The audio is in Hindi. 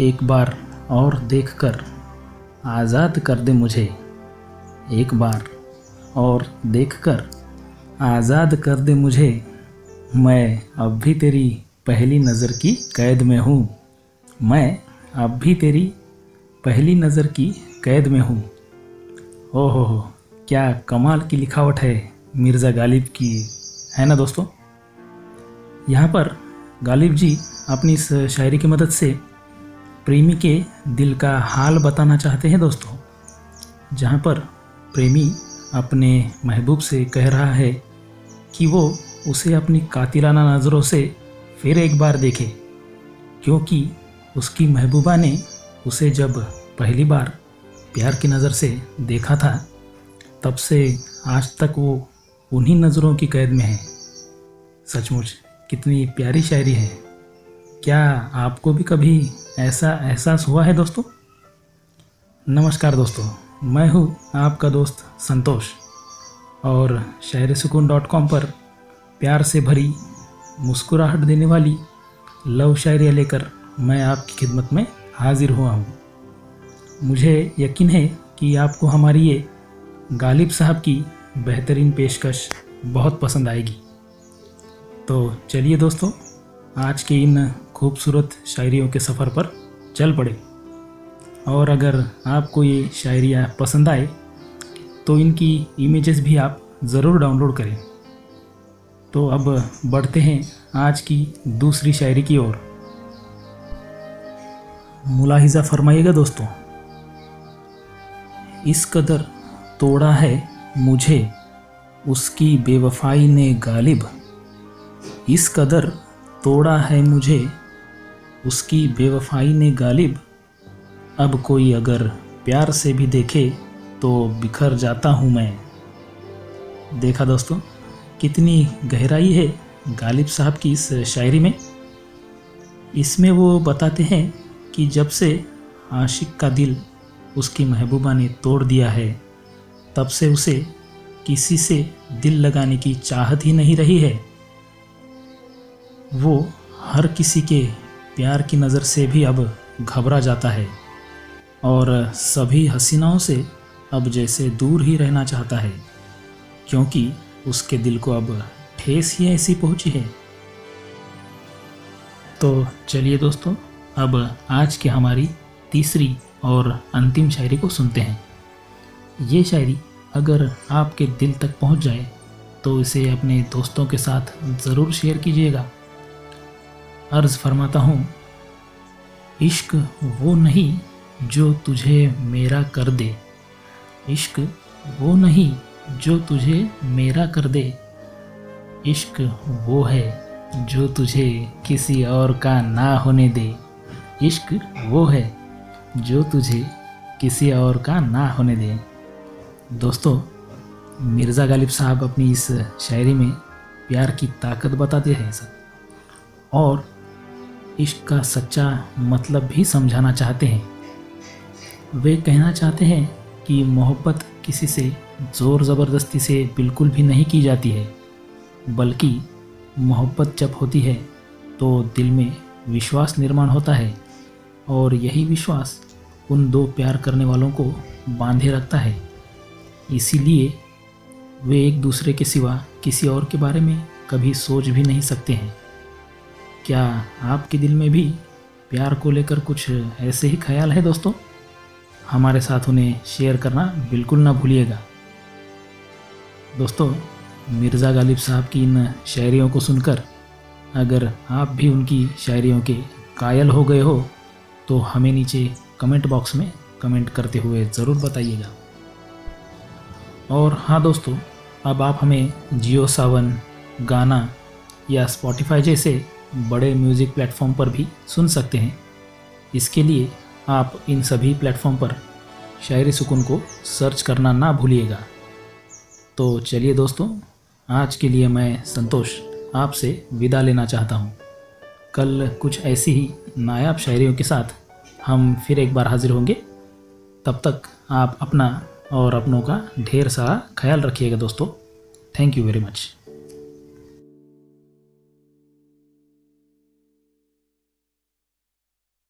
एक बार और देखकर आज़ाद कर दे मुझे। एक बार और देखकर आज़ाद कर दे मुझे। मैं अब भी तेरी पहली नज़र की कैद में हूँ। मैं अब भी तेरी पहली नज़र की कैद में हूँ। ओहो हो क्या कमाल की लिखावट है मिर्ज़ा गालिब की, है ना दोस्तों? यहाँ पर गालिब जी अपनी इस शायरी की मदद से प्रेमी के दिल का हाल बताना चाहते हैं दोस्तों, जहाँ पर प्रेमी अपने महबूब से कह रहा है कि वो उसे अपनी कातिलाना नज़रों से फिर एक बार देखे, क्योंकि उसकी महबूबा ने उसे जब पहली बार प्यार की नज़र से देखा था, तब से आज तक वो उन्हीं नज़रों की कैद में है। सचमुच कितनी प्यारी शायरी है। क्या आपको भी कभी ऐसा एहसास हुआ है दोस्तों? नमस्कार दोस्तों, मैं हूँ आपका दोस्त संतोष और शायर सुकून डॉट कॉम पर प्यार से भरी, मुस्कुराहट देने वाली लव शायरियाँ लेकर मैं आपकी खिदमत में हाजिर हुआ हूँ। मुझे यकीन है कि आपको हमारी ये गालिब साहब की बेहतरीन पेशकश बहुत पसंद आएगी। तो चलिए दोस्तों, आज के इन खूबसूरत शायरियों के सफ़र पर चल पड़े। और अगर आपको ये शायरियाँ पसंद आए तो इनकी इमेजेस भी आप ज़रूर डाउनलोड करें। तो अब बढ़ते हैं आज की दूसरी शायरी की ओर। मुलाहिजा फरमाइएगा, दोस्तों, इस कदर तोड़ा है मुझे, उसकी बेवफाई ने गालिब। इस कदर तोड़ा है मुझे उसकी बेवफाई ने गालिब। अब कोई अगर प्यार से भी देखे तो बिखर जाता हूँ मैं। देखा दोस्तों, कितनी गहराई है गालिब साहब की इस शायरी में। इसमें वो बताते हैं कि जब से आशिक का दिल उसकी महबूबा ने तोड़ दिया है, तब से उसे किसी से दिल लगाने की चाहत ही नहीं रही है। वो हर किसी के प्यार की नज़र से भी अब घबरा जाता है और सभी हसीनाओं से अब जैसे दूर ही रहना चाहता है, क्योंकि उसके दिल को अब ठेस ही ऐसी पहुँची है। तो चलिए दोस्तों, अब आज की हमारी तीसरी और अंतिम शायरी को सुनते हैं। ये शायरी अगर आपके दिल तक पहुँच जाए तो इसे अपने दोस्तों के साथ ज़रूर शेयर कीजिएगा। अर्ज़ फरमाता हूँ। इश्क वो नहीं जो तुझे मेरा कर दे। इश्क वो नहीं जो तुझे मेरा कर दे। इश्क वो है जो तुझे किसी और का ना होने दे। इश्क वो है जो तुझे किसी और का ना होने दे। दोस्तों, मिर्ज़ा गालिब साहब अपनी इस शायरी में प्यार की ताकत बताते हैं, सर। और इश्क का सच्चा मतलब भी समझाना चाहते हैं। वे कहना चाहते हैं कि मोहब्बत किसी से ज़ोर ज़बरदस्ती से बिल्कुल भी नहीं की जाती है, बल्कि मोहब्बत जब होती है तो दिल में विश्वास निर्माण होता है और यही विश्वास उन दो प्यार करने वालों को बांधे रखता है। इसीलिए वे एक दूसरे के सिवा किसी और के बारे में कभी सोच भी नहीं सकते हैं। क्या आपके दिल में भी प्यार को लेकर कुछ ऐसे ही ख्याल है दोस्तों? हमारे साथ उन्हें शेयर करना बिल्कुल ना भूलिएगा। दोस्तों, मिर्ज़ा गालिब साहब की इन शायरियों को सुनकर अगर आप भी उनकी शायरियों के कायल हो गए हो तो हमें नीचे कमेंट बॉक्स में कमेंट करते हुए ज़रूर बताइएगा। और हाँ दोस्तों, अब आप हमें जियो सावन गाना या स्पॉटिफाई जैसे बड़े म्यूज़िक प्लेटफॉर्म पर भी सुन सकते हैं। इसके लिए आप इन सभी प्लेटफॉर्म पर शायरी सुकून को सर्च करना ना भूलिएगा। तो चलिए दोस्तों, आज के लिए मैं संतोष आपसे विदा लेना चाहता हूँ। कल कुछ ऐसी ही नायाब शायरियों के साथ हम फिर एक बार हाजिर होंगे। तब तक आप अपना और अपनों का ढेर सारा ख्याल रखिएगा दोस्तों। Thank you very much